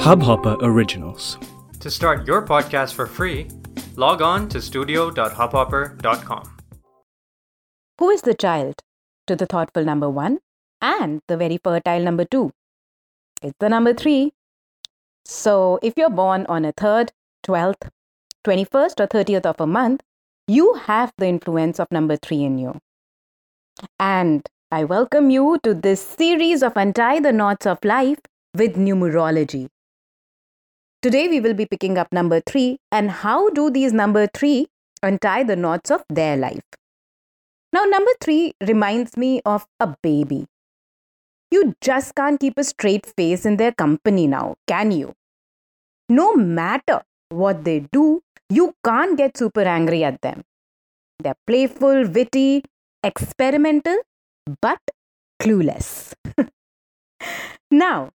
Hubhopper Originals. To start your podcast for free, log on to studio.hubhopper.com. Who is the child to the thoughtful number one and the very fertile number two? It's the number three. So if you're born on a 3rd, 12th, 21st, or 30th of a month, you have the influence of number three in you. And I welcome you to this series of Untie the Knots of Life with Numerology. Today we will be picking up number three and how do these number three untie the knots of their life. Now, number three reminds me of a baby. You just can't keep a straight face in their company now, can you? No matter what they do, you can't get super angry at them. They're playful, witty, experimental, but clueless. now,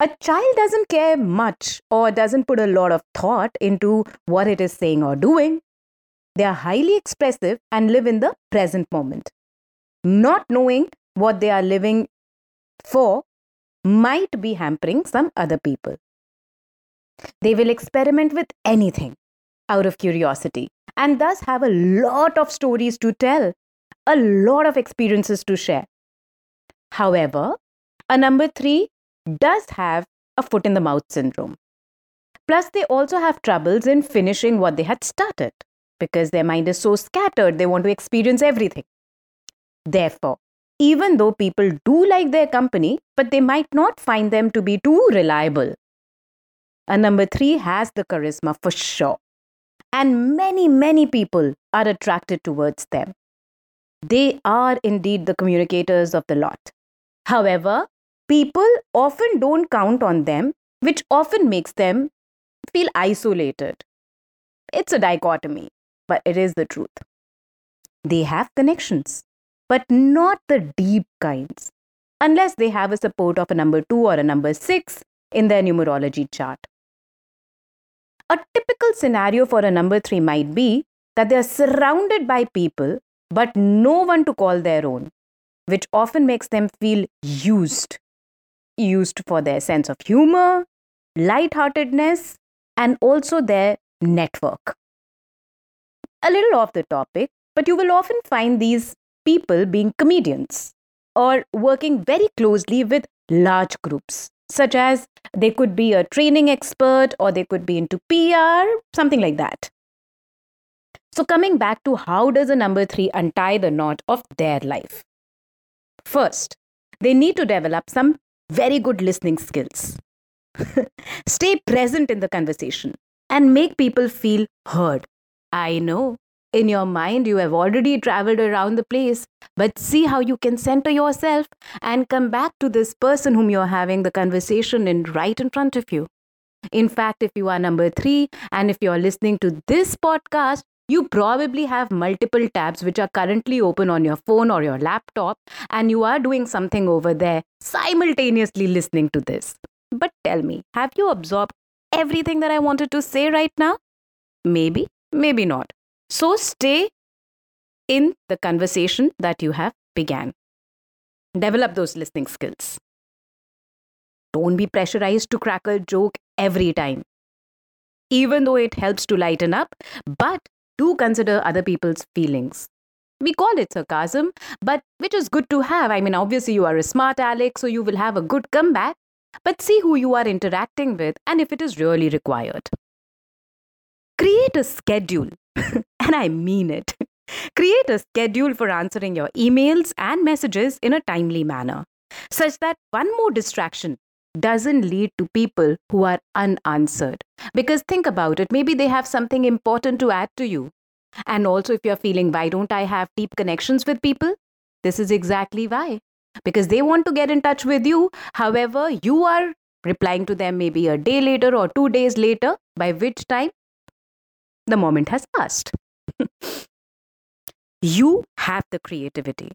a child doesn't care much or doesn't put a lot of thought into what it is saying or doing. They are highly expressive and live in the present moment. Not knowing what they are living for might be hampering some other people. They will experiment with anything out of curiosity and thus have a lot of stories to tell, a lot of experiences to share. However, a number three does have a foot in the mouth syndrome. Plus, they also have troubles in finishing what they had started because their mind is so scattered, they want to experience everything. Therefore, even though people do like their company, but they might not find them to be too reliable. A number three has the charisma for sure. And many, many people are attracted towards them. They are indeed the communicators of the lot. However, people often don't count on them, which often makes them feel isolated. It's a dichotomy, but it is the truth. They have connections, but not the deep kinds, unless they have a support of a number 2 or a number 6 in their numerology chart. A typical scenario for a number 3 might be that they are surrounded by people but no one to call their own, which often makes them feel used. Used for their sense of humor, lightheartedness, and also their network. A little off the topic, but you will often find these people being comedians or working very closely with large groups, such as they could be a training expert or they could be into PR, something like that. So, coming back to how does a number three untie the knot of their life? First, they need to develop some very good listening skills. Stay present in the conversation and make people feel heard. I know in your mind you have already traveled around the place, but see how you can center yourself and come back to this person whom you're having the conversation in right in front of you. In fact, if you are number three and if you're listening to this podcast, you probably have multiple tabs which are currently open on your phone or your laptop, and you are doing something over there simultaneously listening to this. But tell me, have you absorbed everything that I wanted to say right now? Maybe, maybe not. So stay in the conversation that you have began. Develop those listening skills. Don't be pressurized to crack a joke every time. Even though it helps to lighten up, but do consider other people's feelings. We call it sarcasm, but which is good to have. I mean, obviously, you are a smart Alex, so you will have a good comeback, but see who you are interacting with and if it is really required. Create a schedule, and I mean it. Create a schedule for answering your emails and messages in a timely manner, such that one more distraction doesn't lead to people who are unanswered. Because think about it, maybe they have something important to add to you. And also, if you're feeling, why don't I have deep connections with people? This is exactly why. Because they want to get in touch with you. However, you are replying to them maybe a day later or two days later, by which time the moment has passed. you have the creativity,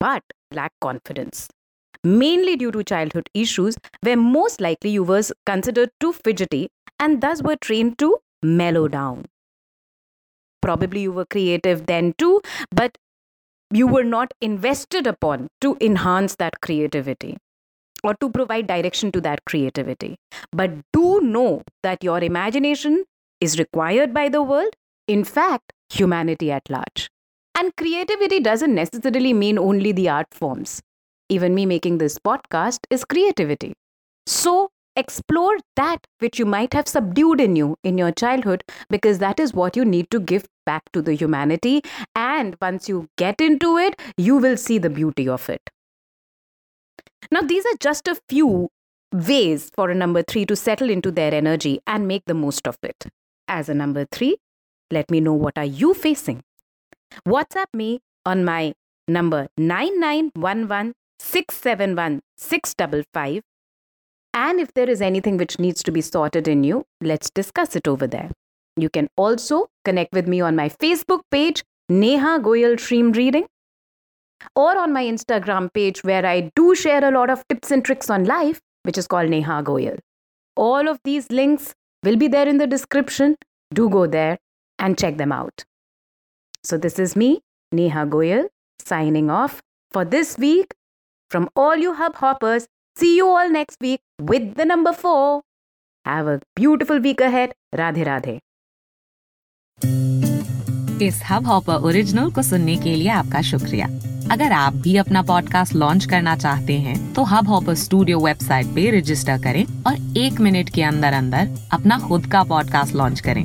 but lack confidence mainly due to childhood issues, where most likely you were considered too fidgety and thus were trained to mellow down. Probably you were creative then too, but you were not invested upon to enhance that creativity. or to provide direction to that creativity. But do know that your imagination is required by the world, in fact, humanity at large. And creativity doesn't necessarily mean only the art forms. Even me making this podcast is creativity. So explore that which you might have subdued in you in your childhood because that is what you need to give back to the humanity. And once you get into it, you will see the beauty of it. Now, these are just a few ways for a number three to settle into their energy and make the most of it. As a number three, let me know what are you facing. WhatsApp me on my number 9911671655 and if there is anything which needs to be sorted in you, let's discuss it over there. You can also connect with me on my Facebook page, Neha Goyal Dream Reading, or on my Instagram page where I do share a lot of tips and tricks on life, which is called Neha Goyal. All of these links will be there in the description. Do go there and check them out. So, this is me, Neha Goyal, signing off for this week. From all you hub hoppers, See you all next week with the number four. Have a beautiful week ahead. Radhe Radhe. इस Hubhopper original को सुनने के लिए आपका शुक्रिया अगर आप भी अपना पॉडकास्ट लॉन्च करना चाहते हैं तो हब हॉपर स्टूडियो वेबसाइट पे रजिस्टर करें और एक मिनट के अंदर अंदर अपना खुद का पॉडकास्ट लॉन्च करें